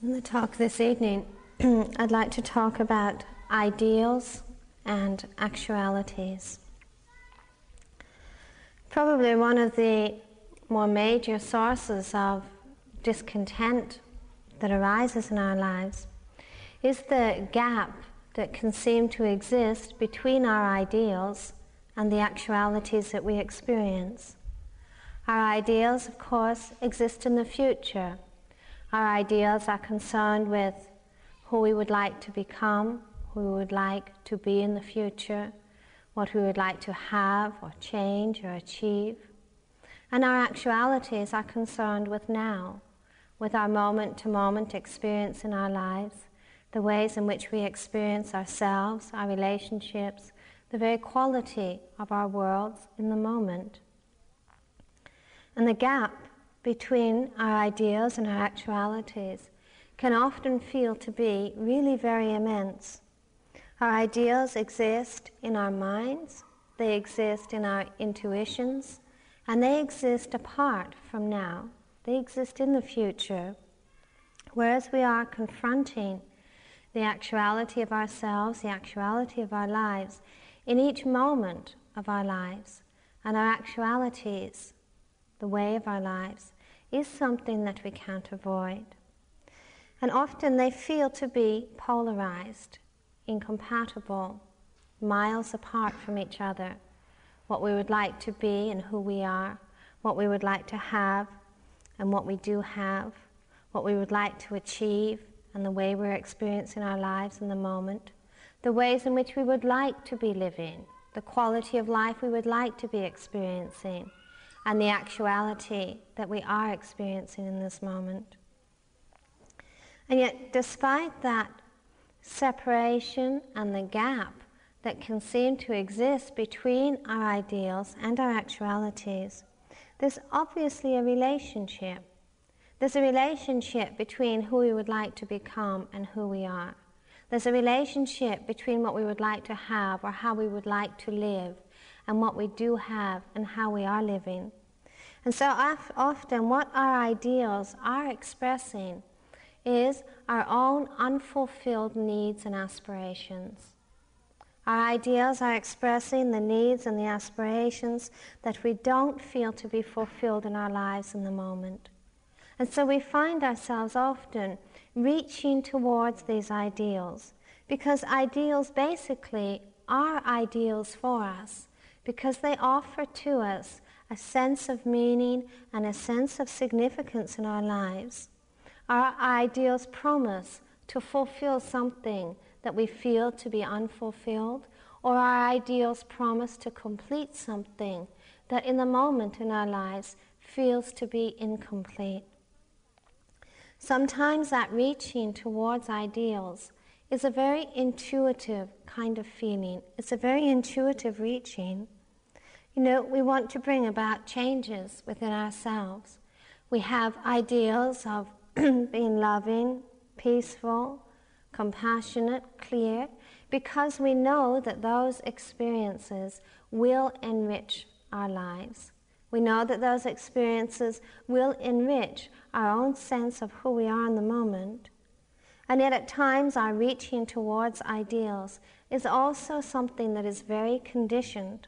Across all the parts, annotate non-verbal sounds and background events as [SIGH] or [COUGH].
In the talk this evening, [CLEARS THROAT] I'd like to talk about ideals and actualities. Probably one of the more major sources of discontent that arises in our lives is the gap that can seem to exist between our ideals and the actualities that we experience. Our ideals, of course, exist in the future our ideals are concerned with who we would like to become, who we would like to be in the future, what we would like to have or change or achieve. And our actualities are concerned with now, with our moment to moment experience in our lives, the ways in which we experience ourselves, our relationships, the very quality of our worlds in the moment. And the gap between our ideals and our actualities can often feel to be really very immense. Our ideals exist in our minds, they exist in our intuitions, and they exist apart from now. They exist in the future. Whereas we are confronting the actuality of ourselves, the actuality of our lives, in each moment of our lives, and our actualities, the way of our lives, is something that we can't avoid. And often they feel to be polarized, incompatible, miles apart from each other. What we would like to be and who we are, what we would like to have and what we do have, what we would like to achieve and the way we're experiencing our lives in the moment, the ways in which we would like to be living, the quality of life we would like to be experiencing and the actuality that we are experiencing in this moment. And yet, despite that separation and the gap that can seem to exist between our ideals and our actualities, there's obviously a relationship. There's a relationship between who we would like to become and who we are. There's a relationship between what we would like to have or how we would like to live and what we do have and how we are living. And so often, what our ideals are expressing is our own unfulfilled needs and aspirations. Our ideals are expressing the needs and the aspirations that we don't feel to be fulfilled in our lives in the moment. And so we find ourselves often reaching towards these ideals because ideals basically are ideals for us because they offer to us a sense of meaning and a sense of significance in our lives. Our ideals promise to fulfill something that we feel to be unfulfilled, or our ideals promise to complete something that in the moment in our lives feels to be incomplete. Sometimes that reaching towards ideals is a very intuitive kind of feeling. It's a very intuitive reaching. You know, we want to bring about changes within ourselves. We have ideals of [CLEARS THROAT] being loving, peaceful, compassionate, clear, because we know that those experiences will enrich our lives. We know that those experiences will enrich our own sense of who we are in the moment. And yet, at times, our reaching towards ideals is also something that is very conditioned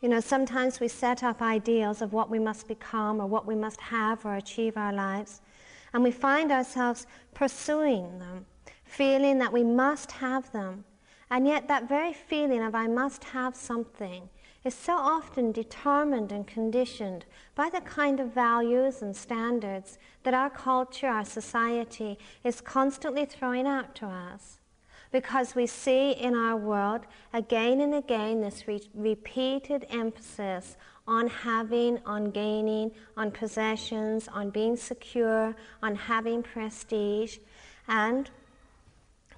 you know, sometimes we set up ideals of what we must become or what we must have or achieve our lives, and we find ourselves pursuing them, feeling that we must have them. And yet, that very feeling of I must have something is so often determined and conditioned by the kind of values and standards that our culture, our society is constantly throwing out to us because we see in our world again and again this re- repeated emphasis on having, on gaining, on possessions, on being secure, on having prestige. And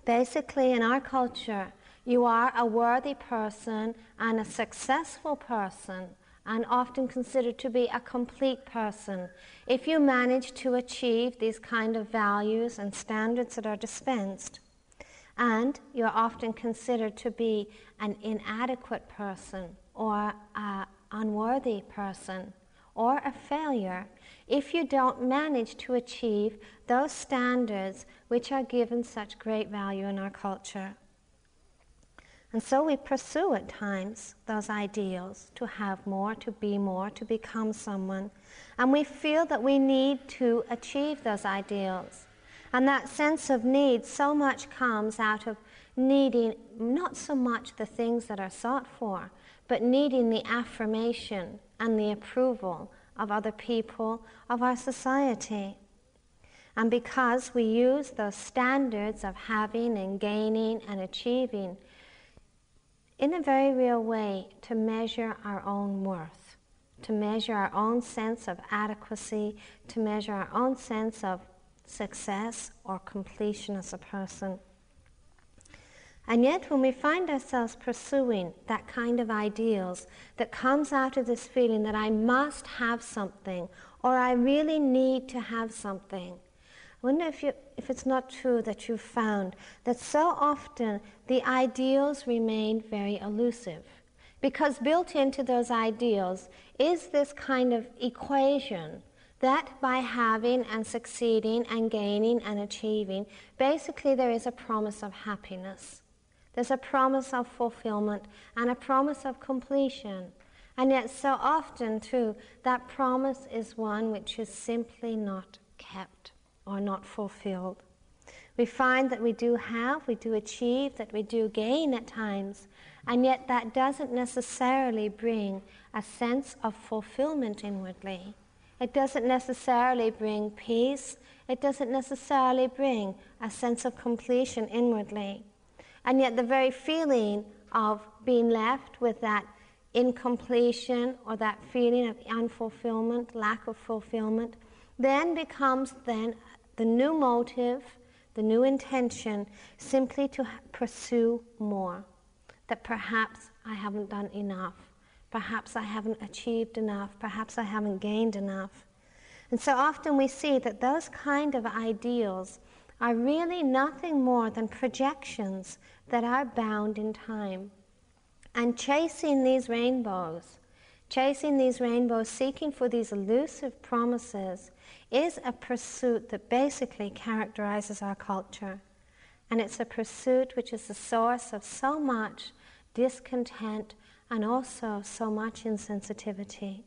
basically, in our culture, you are a worthy person and a successful person and often considered to be a complete person if you manage to achieve these kind of values and standards that are dispensed and you're often considered to be an inadequate person or an unworthy person or a failure if you don't manage to achieve those standards which are given such great value in our culture. And so we pursue at times those ideals to have more, to be more, to become someone. And we feel that we need to achieve those ideals. And that sense of need so much comes out of needing not so much the things that are sought for, but needing the affirmation and the approval of other people, of our society. And because we use those standards of having and gaining and achieving in a very real way to measure our own worth, to measure our own sense of adequacy, to measure our own sense of success or completion as a person. And yet, when we find ourselves pursuing that kind of ideals that comes out of this feeling that I must have something or I really need to have something, I wonder if, you, if it's not true that you've found that so often the ideals remain very elusive. Because built into those ideals is this kind of equation that by having and succeeding and gaining and achieving, basically there is a promise of happiness. There's a promise of fulfillment and a promise of completion. And yet, so often, too, that promise is one which is simply not kept or not fulfilled. We find that we do have, we do achieve, that we do gain at times, and yet that doesn't necessarily bring a sense of fulfillment inwardly. It doesn't necessarily bring peace. It doesn't necessarily bring a sense of completion inwardly. And yet, the very feeling of being left with that incompletion or that feeling of unfulfillment, lack of fulfillment, then becomes then the new motive, the new intention, simply to pursue more. That perhaps I haven't done enough. Perhaps I haven't achieved enough. Perhaps I haven't gained enough. And so often we see that those kind of ideals are really nothing more than projections that are bound in time. And chasing these rainbows, chasing these rainbows, seeking for these elusive promises, is a pursuit that basically characterizes our culture. And it's a pursuit which is the source of so much discontent and also so much insensitivity.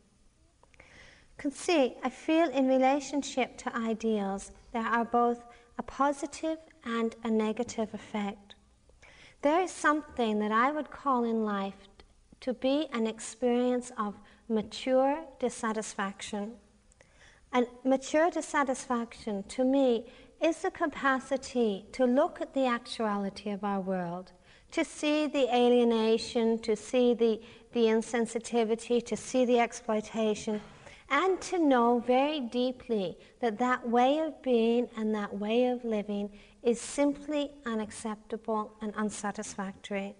Can see, I feel in relationship to ideals, there are both a positive and a negative effect. There is something that I would call in life to be an experience of mature dissatisfaction. And mature dissatisfaction, to me, is the capacity to look at the actuality of our world, to see the alienation, to see the, the insensitivity, to see the exploitation, and to know very deeply that that way of being and that way of living is simply unacceptable and unsatisfactory.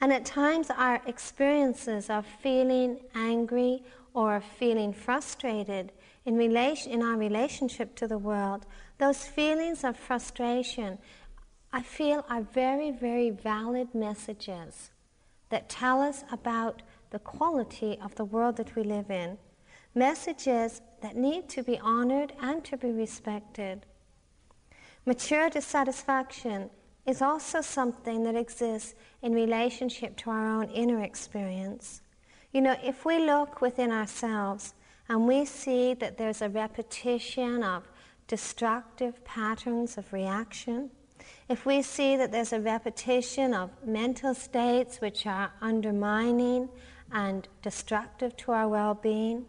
And at times, our experiences of feeling angry or of feeling frustrated in, relation, in our relationship to the world, those feelings of frustration, I feel are very, very valid messages that tell us about the quality of the world that we live in. Messages that need to be honored and to be respected. Mature dissatisfaction is also something that exists in relationship to our own inner experience. You know, if we look within ourselves and we see that there's a repetition of destructive patterns of reaction, if we see that there's a repetition of mental states which are undermining and destructive to our well being,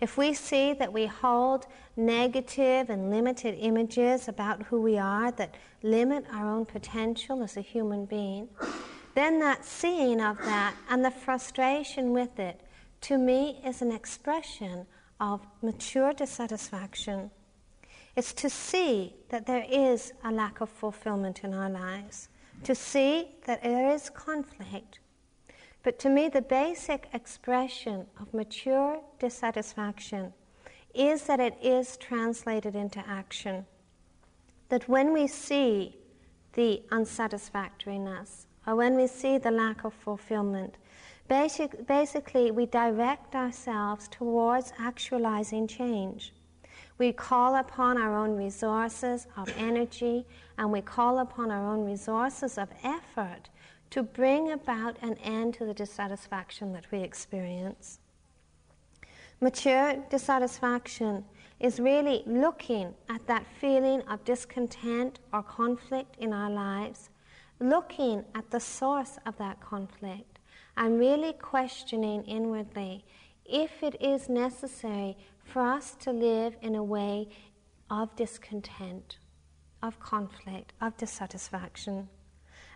if we see that we hold negative and limited images about who we are that limit our own potential as a human being, then that seeing of that and the frustration with it, to me, is an expression of mature dissatisfaction. It's to see that there is a lack of fulfillment in our lives, to see that there is conflict. But to me, the basic expression of mature dissatisfaction is that it is translated into action. That when we see the unsatisfactoriness, or when we see the lack of fulfillment, Basic, basically, we direct ourselves towards actualizing change. We call upon our own resources of energy and we call upon our own resources of effort to bring about an end to the dissatisfaction that we experience. Mature dissatisfaction is really looking at that feeling of discontent or conflict in our lives, looking at the source of that conflict and really questioning inwardly if it is necessary for us to live in a way of discontent, of conflict, of dissatisfaction.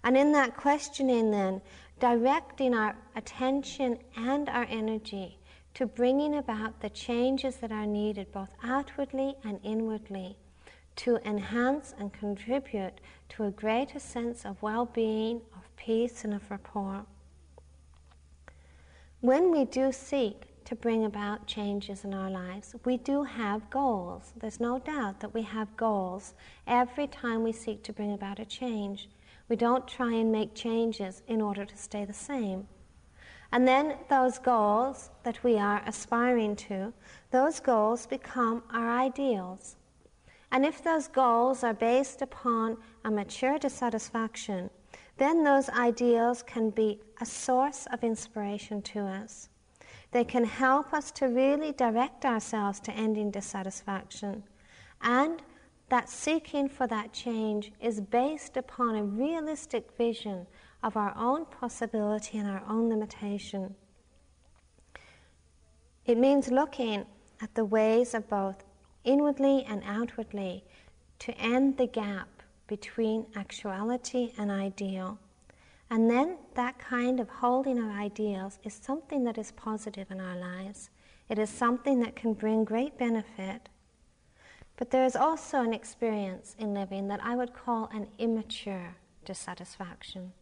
And in that questioning, then, directing our attention and our energy to bringing about the changes that are needed both outwardly and inwardly to enhance and contribute to a greater sense of well being, of peace, and of rapport. When we do seek to bring about changes in our lives, we do have goals. There's no doubt that we have goals every time we seek to bring about a change. We don't try and make changes in order to stay the same. And then those goals that we are aspiring to, those goals become our ideals. And if those goals are based upon a mature dissatisfaction, then those ideals can be a source of inspiration to us. They can help us to really direct ourselves to ending dissatisfaction. And that seeking for that change is based upon a realistic vision of our own possibility and our own limitation. It means looking at the ways of both inwardly and outwardly to end the gap between actuality and ideal. And then that kind of holding of ideals is something that is positive in our lives. It is something that can bring great benefit. But there is also an experience in living that I would call an immature dissatisfaction.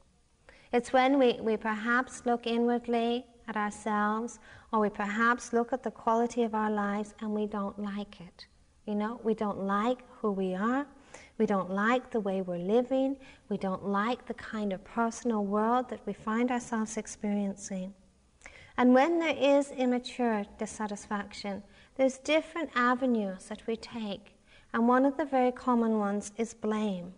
It's when we, we perhaps look inwardly at ourselves or we perhaps look at the quality of our lives and we don't like it. You know, we don't like who we are, we don't like the way we're living. We don't like the kind of personal world that we find ourselves experiencing. And when there is immature dissatisfaction, there's different avenues that we take. And one of the very common ones is blame.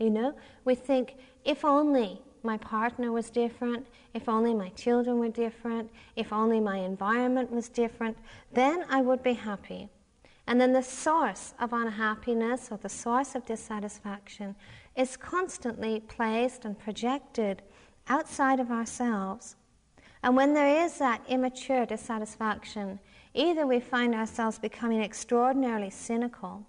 You know, we think, if only my partner was different, if only my children were different, if only my environment was different, then I would be happy. And then the source of unhappiness or the source of dissatisfaction is constantly placed and projected outside of ourselves. And when there is that immature dissatisfaction, either we find ourselves becoming extraordinarily cynical,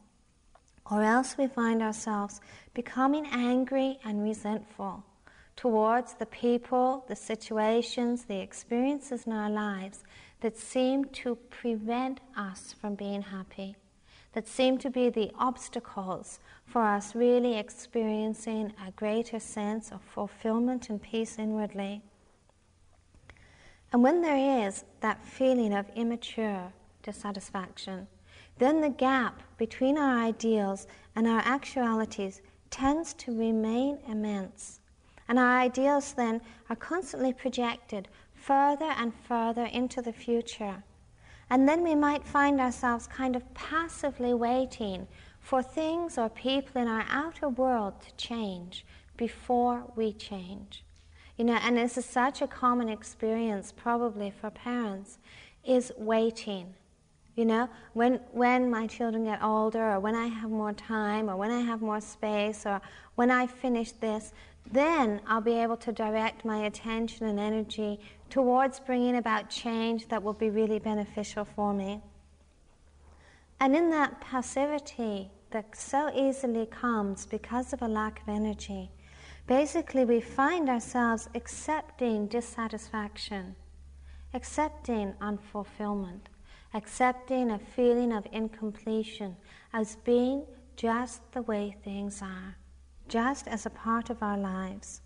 or else we find ourselves becoming angry and resentful towards the people, the situations, the experiences in our lives that seem to prevent us from being happy, that seem to be the obstacles for us really experiencing a greater sense of fulfillment and peace inwardly. And when there is that feeling of immature dissatisfaction, then the gap between our ideals and our actualities tends to remain immense. And our ideals then are constantly projected further and further into the future. And then we might find ourselves kind of passively waiting for things or people in our outer world to change before we change. You know, and this is such a common experience probably for parents is waiting. You know, when when my children get older or when I have more time or when I have more space or when I finish this, then I'll be able to direct my attention and energy towards bringing about change that will be really beneficial for me. And in that passivity that so easily comes because of a lack of energy, basically we find ourselves accepting dissatisfaction, accepting unfulfillment, accepting a feeling of incompletion as being just the way things are just as a part of our lives.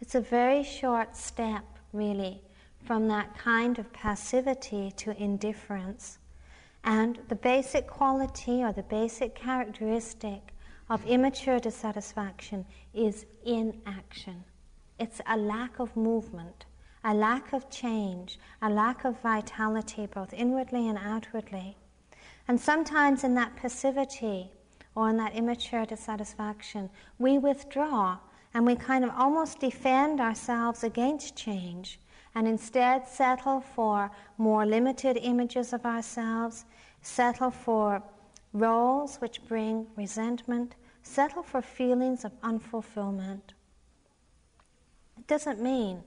It's a very short step, really, from that kind of passivity to indifference. And the basic quality or the basic characteristic of immature dissatisfaction is inaction. It's a lack of movement, a lack of change, a lack of vitality, both inwardly and outwardly. And sometimes in that passivity or in that immature dissatisfaction, we withdraw and we kind of almost defend ourselves against change and instead settle for more limited images of ourselves, settle for roles which bring resentment, settle for feelings of unfulfillment. It doesn't mean,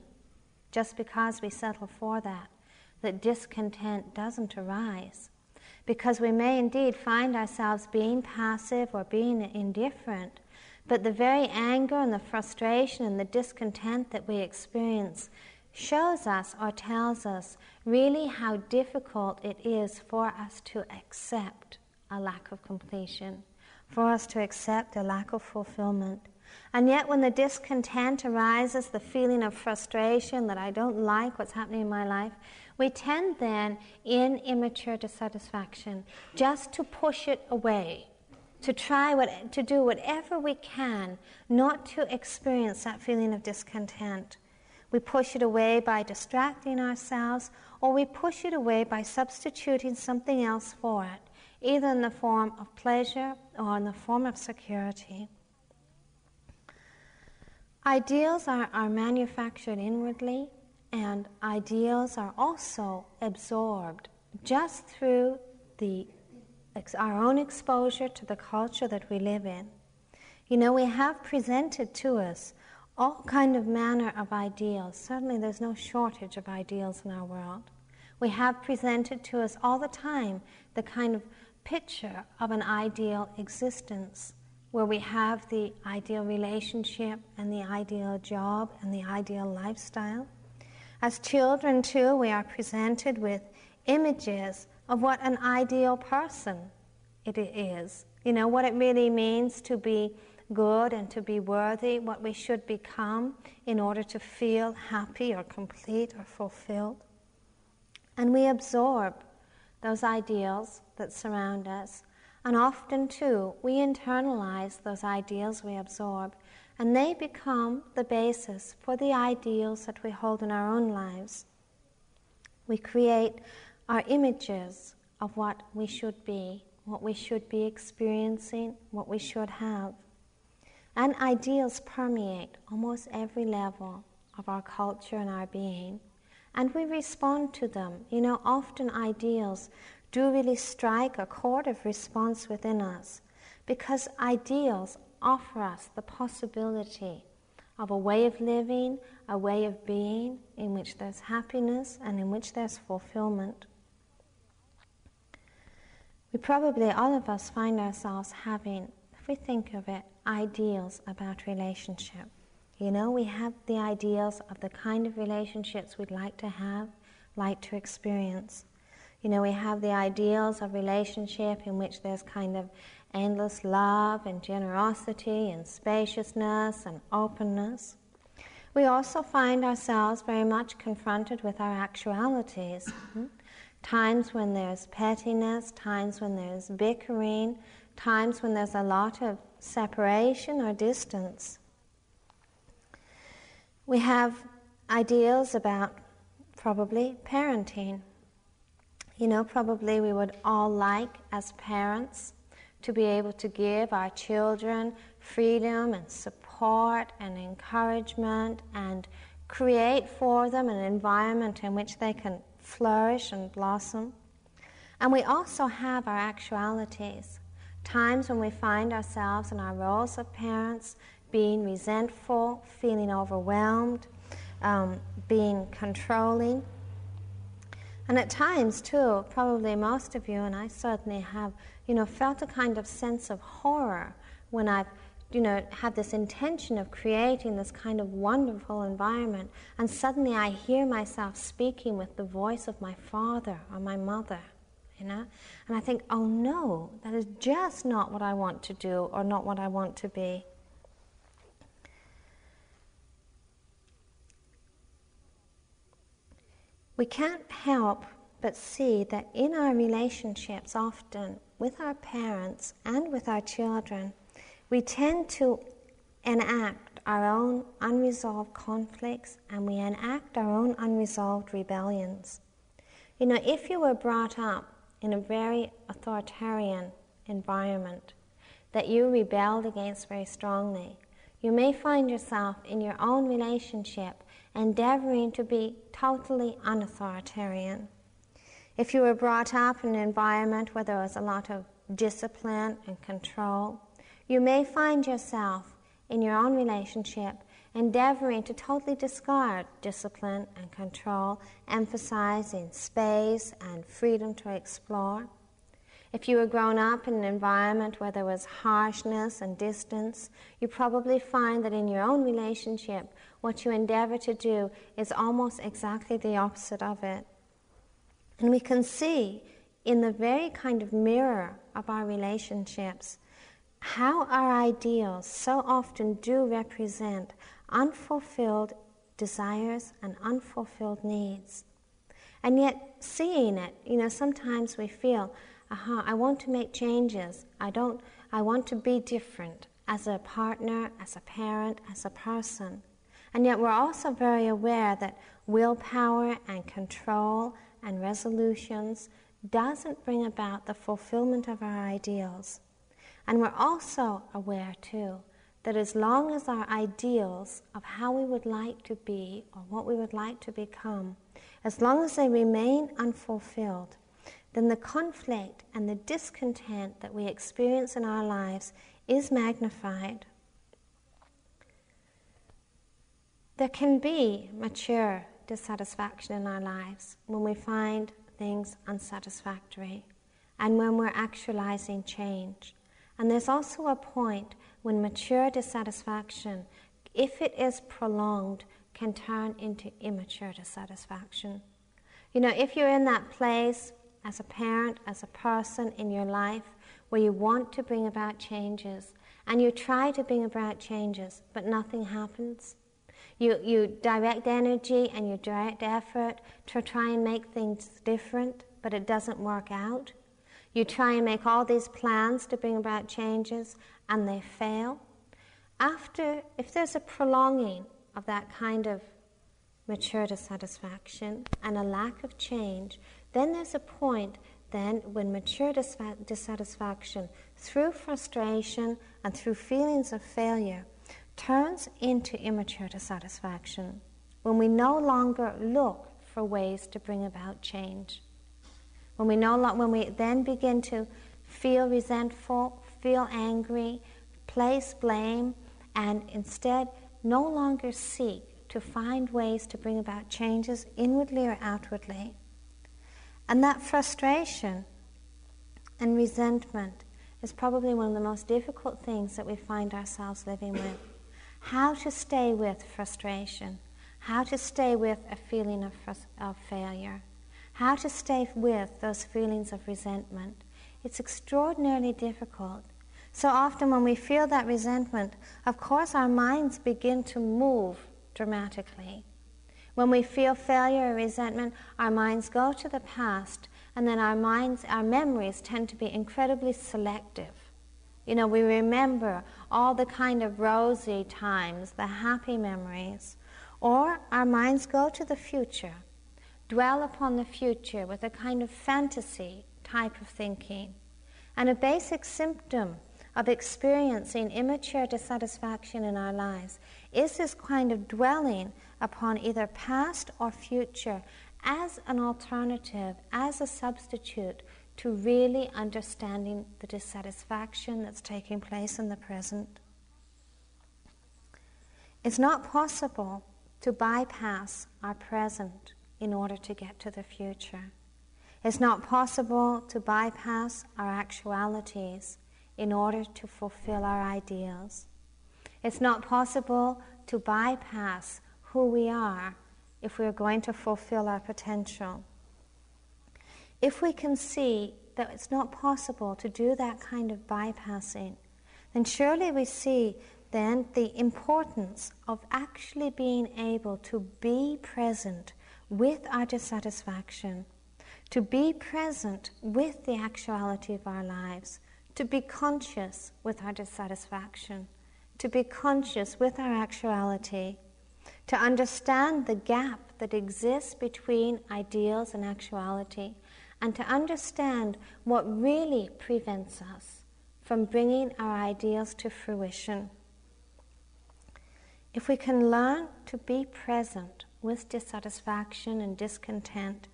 just because we settle for that, that discontent doesn't arise. Because we may indeed find ourselves being passive or being indifferent, but the very anger and the frustration and the discontent that we experience shows us or tells us really how difficult it is for us to accept a lack of completion, for us to accept a lack of fulfillment. And yet, when the discontent arises, the feeling of frustration that I don't like what's happening in my life, we tend then, in immature dissatisfaction, just to push it away, to try what, to do whatever we can not to experience that feeling of discontent. We push it away by distracting ourselves, or we push it away by substituting something else for it either in the form of pleasure or in the form of security. Ideals are, are manufactured inwardly, and ideals are also absorbed just through the, our own exposure to the culture that we live in. You know, we have presented to us all kind of manner of ideals. Certainly, there's no shortage of ideals in our world. We have presented to us all the time the kind of picture of an ideal existence where we have the ideal relationship and the ideal job and the ideal lifestyle. As children, too, we are presented with images of what an ideal person it is. You know, what it really means to be good and to be worthy, what we should become in order to feel happy or complete or fulfilled. And we absorb those ideals that surround us. And often, too, we internalize those ideals we absorb, and they become the basis for the ideals that we hold in our own lives. We create our images of what we should be, what we should be experiencing, what we should have. And ideals permeate almost every level of our culture and our being and we respond to them. You know, often ideals do really strike a chord of response within us because ideals offer us the possibility of a way of living, a way of being in which there's happiness and in which there's fulfillment. We probably, all of us, find ourselves having, if we think of it, ideals about relationship. You know, we have the ideals of the kind of relationships we'd like to have, like to experience. You know, we have the ideals of relationship in which there's kind of endless love and generosity and spaciousness and openness. We also find ourselves very much confronted with our actualities. Hmm? Times when there's pettiness, times when there's bickering, times when there's a lot of separation or distance. We have ideals about probably parenting. You know, probably we would all like, as parents, to be able to give our children freedom and support and encouragement and create for them an environment in which they can flourish and blossom. And we also have our actualities, times when we find ourselves in our roles of parents being resentful, feeling overwhelmed, um, being controlling. And at times, too, probably most of you, and I certainly have, you know, felt a kind of sense of horror when I've, you know, had this intention of creating this kind of wonderful environment, and suddenly I hear myself speaking with the voice of my father or my mother, you know, and I think, oh no, that is just not what I want to do or not what I want to be. we can't help but see that in our relationships, often with our parents and with our children, we tend to enact our own unresolved conflicts and we enact our own unresolved rebellions. You know, if you were brought up in a very authoritarian environment that you rebelled against very strongly, you may find yourself in your own relationship endeavoring to be totally unauthoritarian. If you were brought up in an environment where there was a lot of discipline and control, you may find yourself in your own relationship endeavoring to totally discard discipline and control, emphasizing space and freedom to explore. If you were grown up in an environment where there was harshness and distance, you probably find that in your own relationship, what you endeavor to do is almost exactly the opposite of it. And we can see in the very kind of mirror of our relationships how our ideals so often do represent unfulfilled desires and unfulfilled needs. And yet, seeing it, you know, sometimes we feel, aha, I want to make changes. I don't, I want to be different as a partner, as a parent, as a person. And yet, we're also very aware that willpower and control and resolutions doesn't bring about the fulfillment of our ideals. And we're also aware, too, that as long as our ideals of how we would like to be or what we would like to become, as long as they remain unfulfilled, then the conflict and the discontent that we experience in our lives is magnified. There can be mature dissatisfaction in our lives when we find things unsatisfactory and when we're actualizing change. And there's also a point when mature dissatisfaction, if it is prolonged, can turn into immature dissatisfaction. You know, if you're in that place as a parent, as a person in your life where you want to bring about changes and you try to bring about changes, but nothing happens, you, you direct energy and you direct effort to try and make things different, but it doesn't work out. You try and make all these plans to bring about changes and they fail. After, if there's a prolonging of that kind of mature dissatisfaction and a lack of change, then there's a point then when mature dissatisfaction through frustration and through feelings of failure turns into immature dissatisfaction when we no longer look for ways to bring about change. When we, no lo- when we then begin to feel resentful, feel angry, place blame, and instead no longer seek to find ways to bring about changes inwardly or outwardly. And that frustration and resentment is probably one of the most difficult things that we find ourselves living with. How to stay with frustration, how to stay with a feeling of, of failure how to stay with those feelings of resentment. It's extraordinarily difficult. So often, when we feel that resentment, of course, our minds begin to move dramatically. When we feel failure or resentment, our minds go to the past, and then our minds, our memories tend to be incredibly selective. You know, we remember all the kind of rosy times, the happy memories, or our minds go to the future dwell upon the future with a kind of fantasy type of thinking. And a basic symptom of experiencing immature dissatisfaction in our lives is this kind of dwelling upon either past or future as an alternative, as a substitute to really understanding the dissatisfaction that's taking place in the present. It's not possible to bypass our present in order to get to the future. It's not possible to bypass our actualities in order to fulfill our ideals. It's not possible to bypass who we are if we're going to fulfill our potential. If we can see that it's not possible to do that kind of bypassing, then surely we see then the importance of actually being able to be present with our dissatisfaction, to be present with the actuality of our lives, to be conscious with our dissatisfaction, to be conscious with our actuality, to understand the gap that exists between ideals and actuality, and to understand what really prevents us from bringing our ideals to fruition. If we can learn to be present with dissatisfaction and discontent,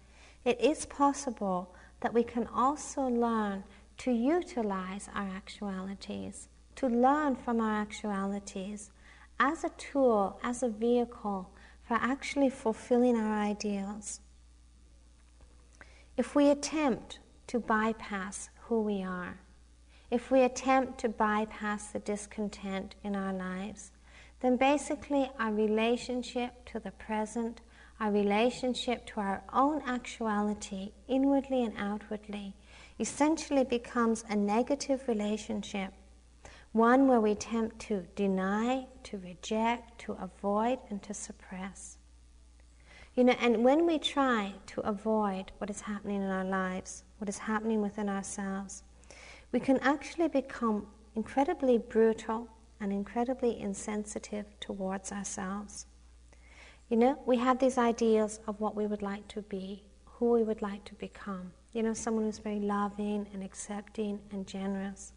it is possible that we can also learn to utilize our actualities, to learn from our actualities as a tool, as a vehicle for actually fulfilling our ideals. If we attempt to bypass who we are, if we attempt to bypass the discontent in our lives, then basically our relationship to the present, our relationship to our own actuality, inwardly and outwardly, essentially becomes a negative relationship, one where we attempt to deny, to reject, to avoid, and to suppress. You know, and when we try to avoid what is happening in our lives, what is happening within ourselves, we can actually become incredibly brutal and incredibly insensitive towards ourselves. You know, we have these ideals of what we would like to be, who we would like to become. You know, someone who's very loving and accepting and generous.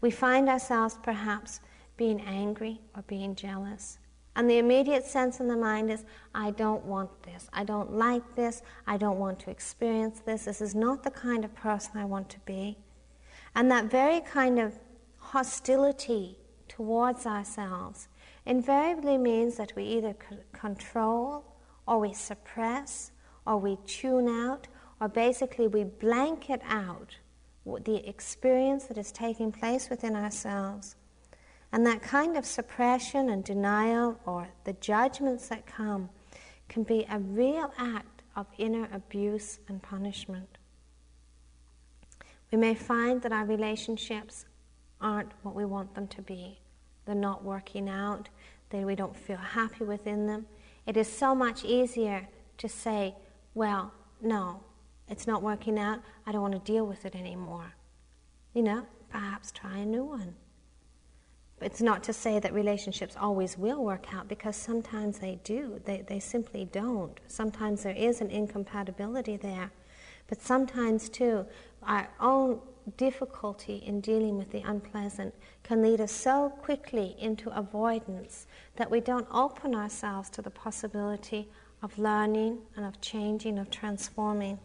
We find ourselves perhaps being angry or being jealous. And the immediate sense in the mind is, I don't want this. I don't like this. I don't want to experience this. This is not the kind of person I want to be. And that very kind of hostility towards ourselves invariably means that we either c- control or we suppress or we tune out or basically we blanket out the experience that is taking place within ourselves. And that kind of suppression and denial or the judgments that come can be a real act of inner abuse and punishment. We may find that our relationships aren't what we want them to be. They're not working out, that we don't feel happy within them. It is so much easier to say, well, no, it's not working out. I don't want to deal with it anymore. You know, perhaps try a new one. But It's not to say that relationships always will work out because sometimes they do. They, they simply don't. Sometimes there is an incompatibility there. But sometimes, too, our own difficulty in dealing with the unpleasant can lead us so quickly into avoidance that we don't open ourselves to the possibility of learning and of changing, of transforming.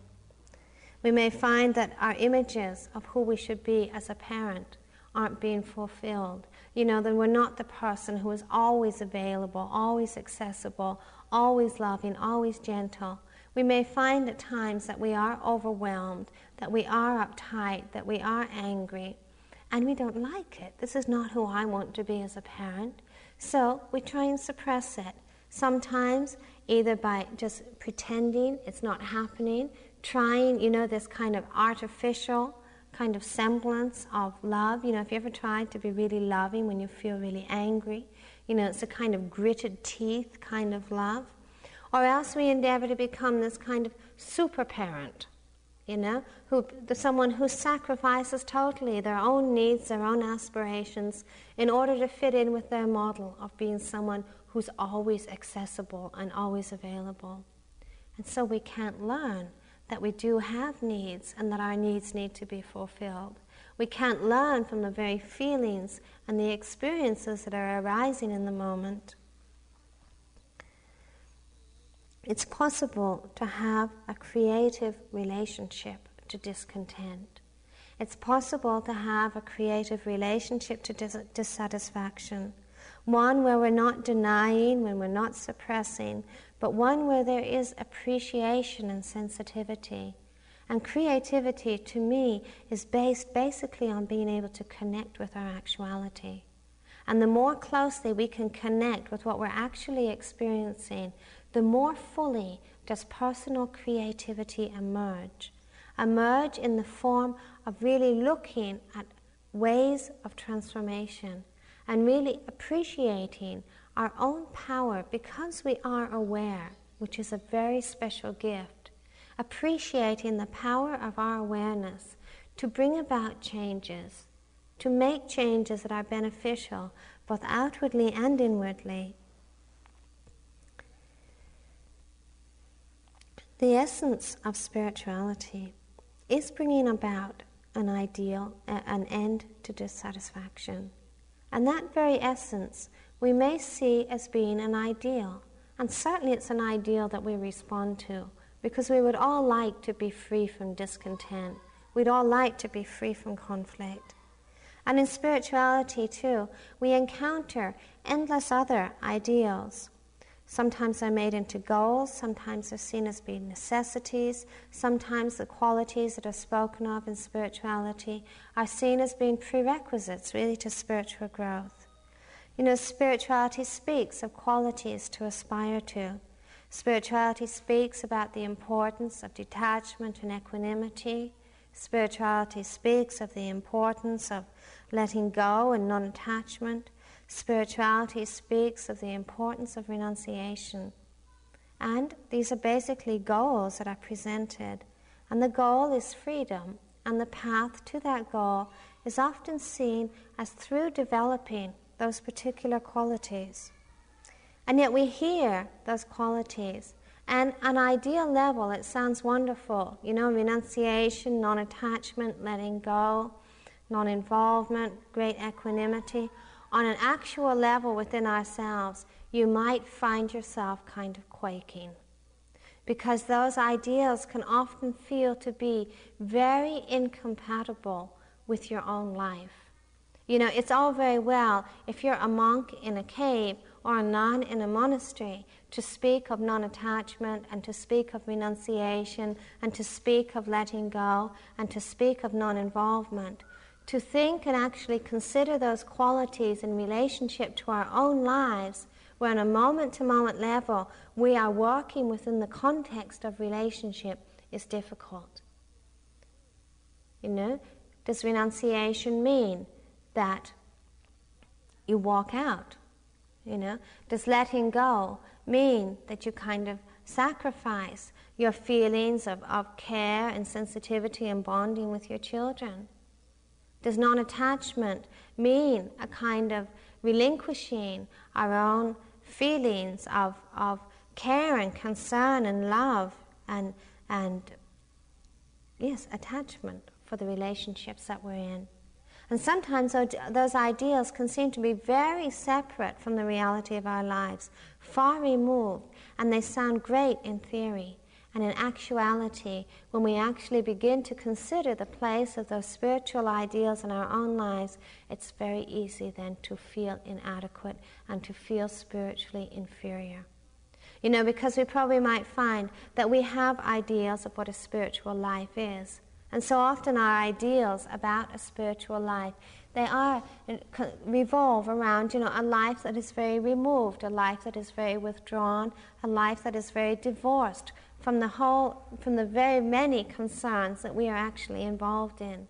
We may find that our images of who we should be as a parent aren't being fulfilled. You know, that we're not the person who is always available, always accessible, always loving, always gentle. We may find at times that we are overwhelmed, that we are uptight, that we are angry, and we don't like it. This is not who I want to be as a parent. So we try and suppress it. Sometimes, either by just pretending it's not happening, trying, you know, this kind of artificial kind of semblance of love. You know, if you ever tried to be really loving when you feel really angry, you know, it's a kind of gritted teeth kind of love. Or else we endeavor to become this kind of super parent, you know, who, someone who sacrifices totally their own needs, their own aspirations, in order to fit in with their model of being someone who's always accessible and always available. And so we can't learn that we do have needs and that our needs need to be fulfilled. We can't learn from the very feelings and the experiences that are arising in the moment. It's possible to have a creative relationship to discontent. It's possible to have a creative relationship to dis- dissatisfaction. One where we're not denying, when we're not suppressing, but one where there is appreciation and sensitivity. And creativity, to me, is based basically on being able to connect with our actuality. And the more closely we can connect with what we're actually experiencing, the more fully does personal creativity emerge. Emerge in the form of really looking at ways of transformation and really appreciating our own power because we are aware, which is a very special gift. Appreciating the power of our awareness to bring about changes, to make changes that are beneficial both outwardly and inwardly. The essence of spirituality is bringing about an ideal, an end to dissatisfaction. And that very essence we may see as being an ideal. And certainly it's an ideal that we respond to because we would all like to be free from discontent. We'd all like to be free from conflict. And in spirituality, too, we encounter endless other ideals. Sometimes they're made into goals, sometimes they're seen as being necessities, sometimes the qualities that are spoken of in spirituality are seen as being prerequisites, really, to spiritual growth. You know, spirituality speaks of qualities to aspire to. Spirituality speaks about the importance of detachment and equanimity. Spirituality speaks of the importance of letting go and non attachment. Spirituality speaks of the importance of renunciation. And these are basically goals that are presented. And the goal is freedom. And the path to that goal is often seen as through developing those particular qualities. And yet we hear those qualities. And an ideal level, it sounds wonderful. You know, renunciation, non attachment, letting go, non involvement, great equanimity. On an actual level within ourselves, you might find yourself kind of quaking. Because those ideals can often feel to be very incompatible with your own life. You know, it's all very well if you're a monk in a cave or a nun in a monastery to speak of non attachment and to speak of renunciation and to speak of letting go and to speak of non involvement. To think and actually consider those qualities in relationship to our own lives, where on a moment to moment level we are working within the context of relationship, is difficult. You know, does renunciation mean that you walk out. You know, does letting go mean that you kind of sacrifice your feelings of, of care and sensitivity and bonding with your children? Does non attachment mean a kind of relinquishing our own feelings of, of care and concern and love and, and, yes, attachment for the relationships that we're in? And sometimes those ideals can seem to be very separate from the reality of our lives, far removed, and they sound great in theory. And in actuality, when we actually begin to consider the place of those spiritual ideals in our own lives, it's very easy then to feel inadequate and to feel spiritually inferior. You know, because we probably might find that we have ideals of what a spiritual life is. And so often our ideals about a spiritual life, they are uh, revolve around, you know, a life that is very removed, a life that is very withdrawn, a life that is very divorced from the whole, from the very many concerns that we are actually involved in.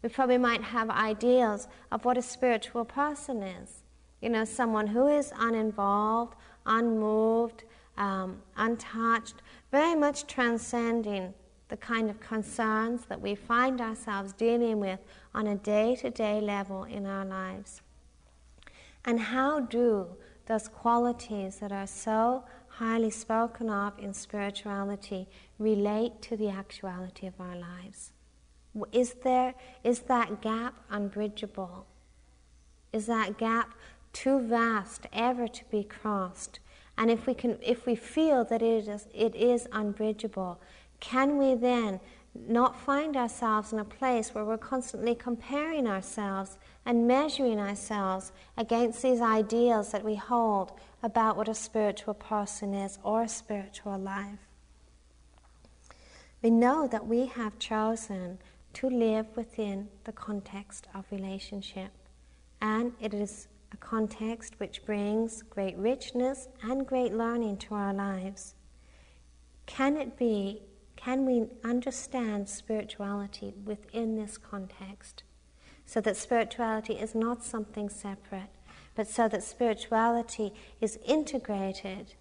We probably might have ideals of what a spiritual person is. You know, someone who is uninvolved, unmoved, um, untouched, very much transcending the kind of concerns that we find ourselves dealing with on a day to day level in our lives. And how do those qualities that are so highly spoken of in spirituality relate to the actuality of our lives? Is, there, is that gap unbridgeable? Is that gap too vast ever to be crossed? And if we, can, if we feel that it is, it is unbridgeable, can we then not find ourselves in a place where we're constantly comparing ourselves and measuring ourselves against these ideals that we hold about what a spiritual person is or a spiritual life? We know that we have chosen to live within the context of relationship, and it is a context which brings great richness and great learning to our lives. Can it be can we understand spirituality within this context? so that spirituality is not something separate, but so that spirituality is integrated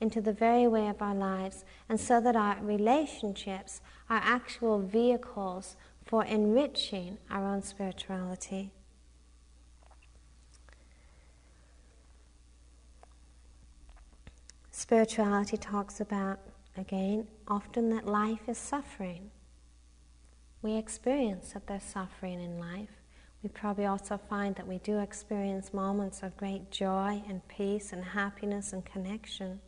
into the very way of our lives, and so that our relationships are actual vehicles for enriching our own spirituality. Spirituality talks about, again, often that life is suffering. We experience that there's suffering in life. We probably also find that we do experience moments of great joy and peace and happiness and connection.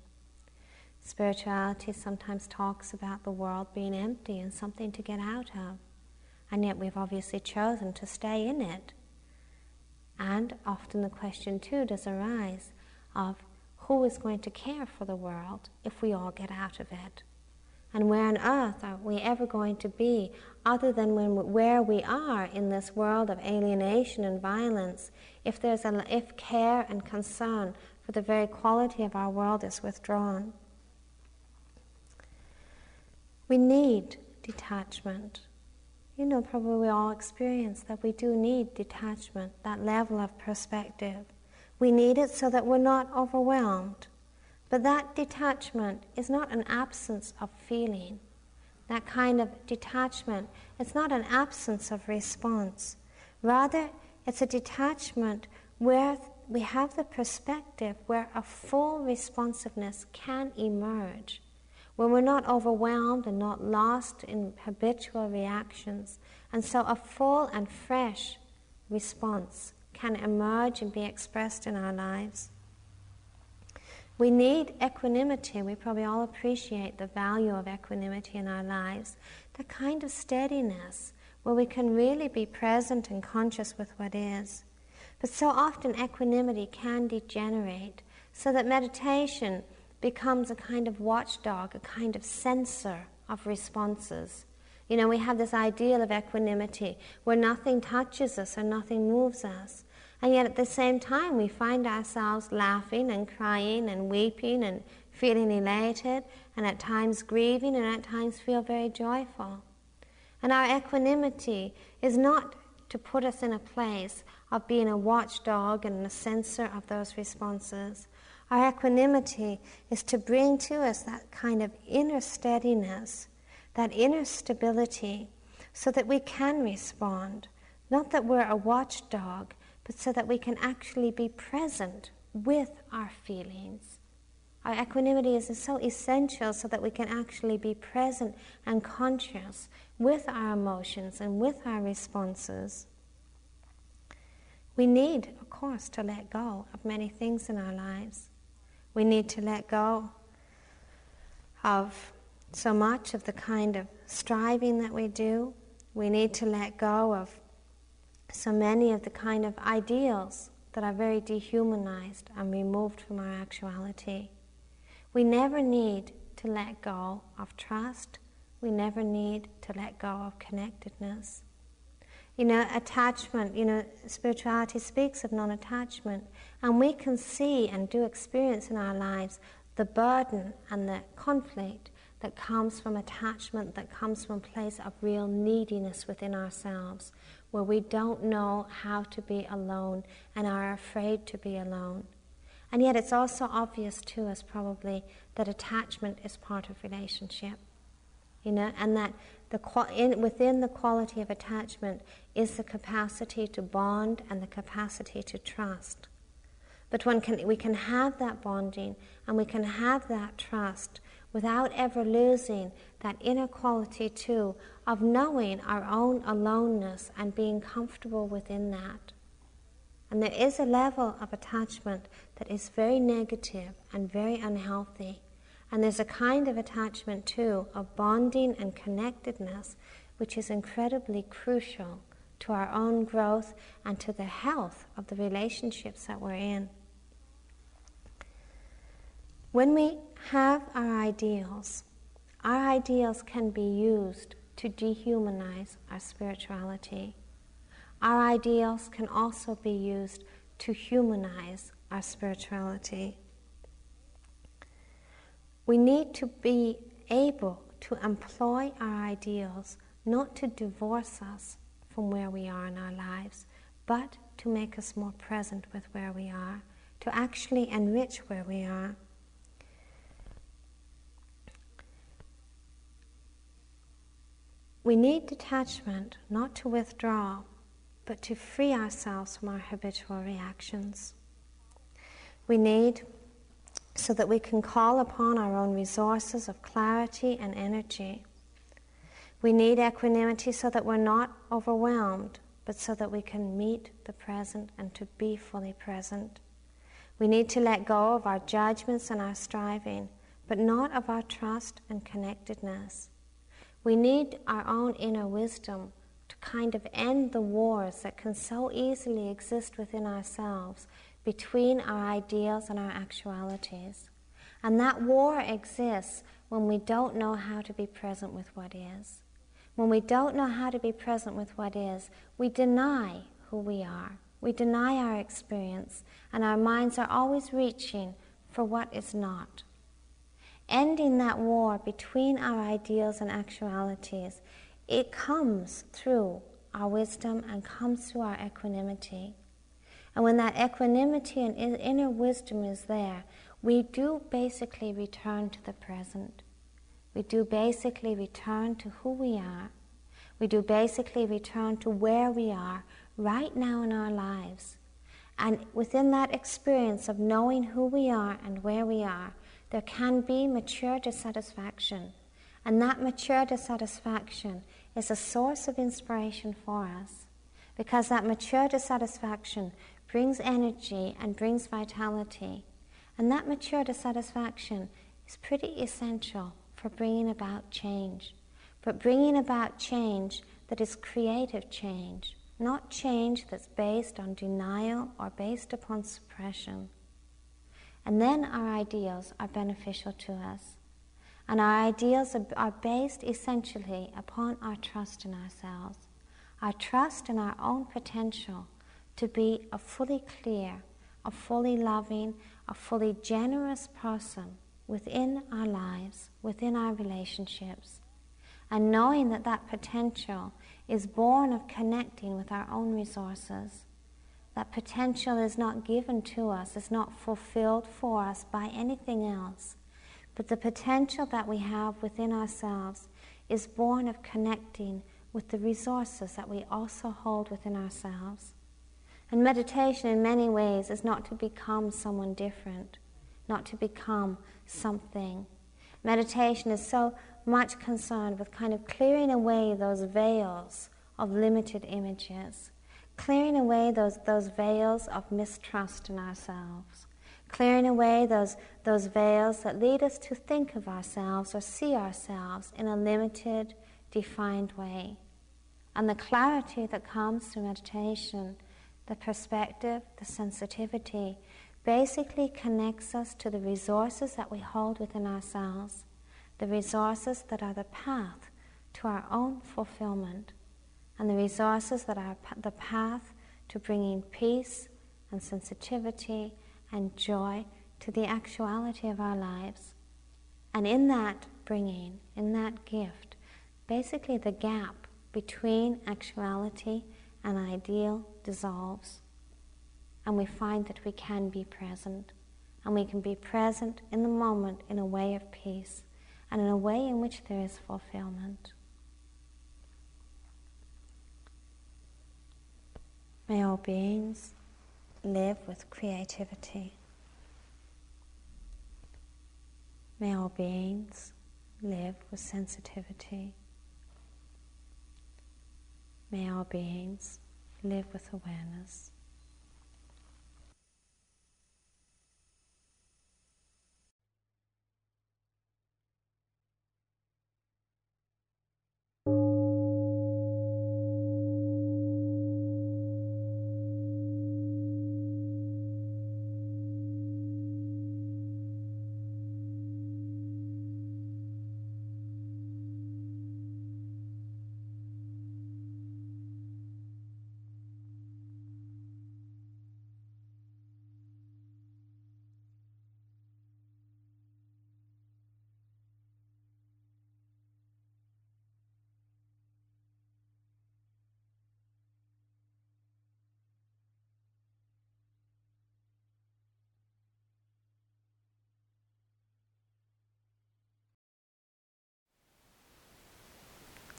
Spirituality sometimes talks about the world being empty and something to get out of, and yet we've obviously chosen to stay in it. And often the question, too, does arise of who is going to care for the world if we all get out of it? And where on earth are we ever going to be other than when, where we are in this world of alienation and violence if, there's a, if care and concern for the very quality of our world is withdrawn? We need detachment. You know, probably we all experience that we do need detachment, that level of perspective. We need it so that we're not overwhelmed. But that detachment is not an absence of feeling. That kind of detachment is not an absence of response. Rather, it's a detachment where we have the perspective where a full responsiveness can emerge, when we're not overwhelmed and not lost in habitual reactions, and so a full and fresh response can emerge and be expressed in our lives. We need equanimity. We probably all appreciate the value of equanimity in our lives. The kind of steadiness where we can really be present and conscious with what is. But so often equanimity can degenerate so that meditation becomes a kind of watchdog, a kind of censor of responses. You know, we have this ideal of equanimity where nothing touches us or nothing moves us. And yet at the same time, we find ourselves laughing and crying and weeping and feeling elated and at times grieving and at times feel very joyful. And our equanimity is not to put us in a place of being a watchdog and a censor of those responses. Our equanimity is to bring to us that kind of inner steadiness, that inner stability, so that we can respond. Not that we're a watchdog, but so that we can actually be present with our feelings. Our equanimity is so essential so that we can actually be present and conscious with our emotions and with our responses. We need, of course, to let go of many things in our lives. We need to let go of so much of the kind of striving that we do. We need to let go of so many of the kind of ideals that are very dehumanized and removed from our actuality. We never need to let go of trust. We never need to let go of connectedness. You know, attachment, you know, spirituality speaks of non attachment, and we can see and do experience in our lives the burden and the conflict that comes from attachment, that comes from a place of real neediness within ourselves, where we don't know how to be alone and are afraid to be alone. And yet, it's also obvious to us, probably, that attachment is part of relationship. You know, and that the, in, within the quality of attachment is the capacity to bond and the capacity to trust. But one can, we can have that bonding and we can have that trust without ever losing that inner quality, too, of knowing our own aloneness and being comfortable within that. And there is a level of attachment that is very negative and very unhealthy. And there's a kind of attachment, too, of bonding and connectedness, which is incredibly crucial to our own growth and to the health of the relationships that we're in. When we have our ideals, our ideals can be used to dehumanize our spirituality. Our ideals can also be used to humanize our spirituality. We need to be able to employ our ideals not to divorce us from where we are in our lives, but to make us more present with where we are, to actually enrich where we are. We need detachment not to withdraw, but to free ourselves from our habitual reactions. We need so that we can call upon our own resources of clarity and energy. We need equanimity so that we're not overwhelmed, but so that we can meet the present and to be fully present. We need to let go of our judgments and our striving, but not of our trust and connectedness. We need our own inner wisdom to kind of end the wars that can so easily exist within ourselves between our ideals and our actualities. And that war exists when we don't know how to be present with what is. When we don't know how to be present with what is, we deny who we are. We deny our experience, and our minds are always reaching for what is not. Ending that war between our ideals and actualities, it comes through our wisdom and comes through our equanimity. And when that equanimity and inner wisdom is there, we do basically return to the present. We do basically return to who we are. We do basically return to where we are right now in our lives. And within that experience of knowing who we are and where we are, there can be mature dissatisfaction. And that mature dissatisfaction is a source of inspiration for us. Because that mature dissatisfaction brings energy and brings vitality. And that mature dissatisfaction is pretty essential for bringing about change. But bringing about change that is creative change, not change that's based on denial or based upon suppression. And then our ideals are beneficial to us. And our ideals are, based essentially upon our trust in ourselves, our trust in our own potential to be a fully clear, a fully loving, a fully generous person within our lives, within our relationships, and knowing that that potential is born of connecting with our own resources. That potential is not given to us, is not fulfilled for us by anything else. But the potential that we have within ourselves is born of connecting with the resources that we also hold within ourselves. And meditation, in many ways, is not to become someone different, not to become something. Meditation is so much concerned with kind of clearing away those veils of limited images, clearing away those, those veils of mistrust in ourselves, clearing away those, those veils that lead us to think of ourselves or see ourselves in a limited, defined way. And the clarity that comes through meditation the perspective, the sensitivity, basically connects us to the resources that we hold within ourselves, the resources that are the path to our own fulfillment, and the resources that are the path to bringing peace and sensitivity and joy to the actuality of our lives. And in that bringing, in that gift, basically the gap between actuality and ideal dissolves, and we find that we can be present, and we can be present in the moment in a way of peace, and in a way in which there is fulfillment. May all beings live with creativity. May all beings live with sensitivity. May our beings live with awareness.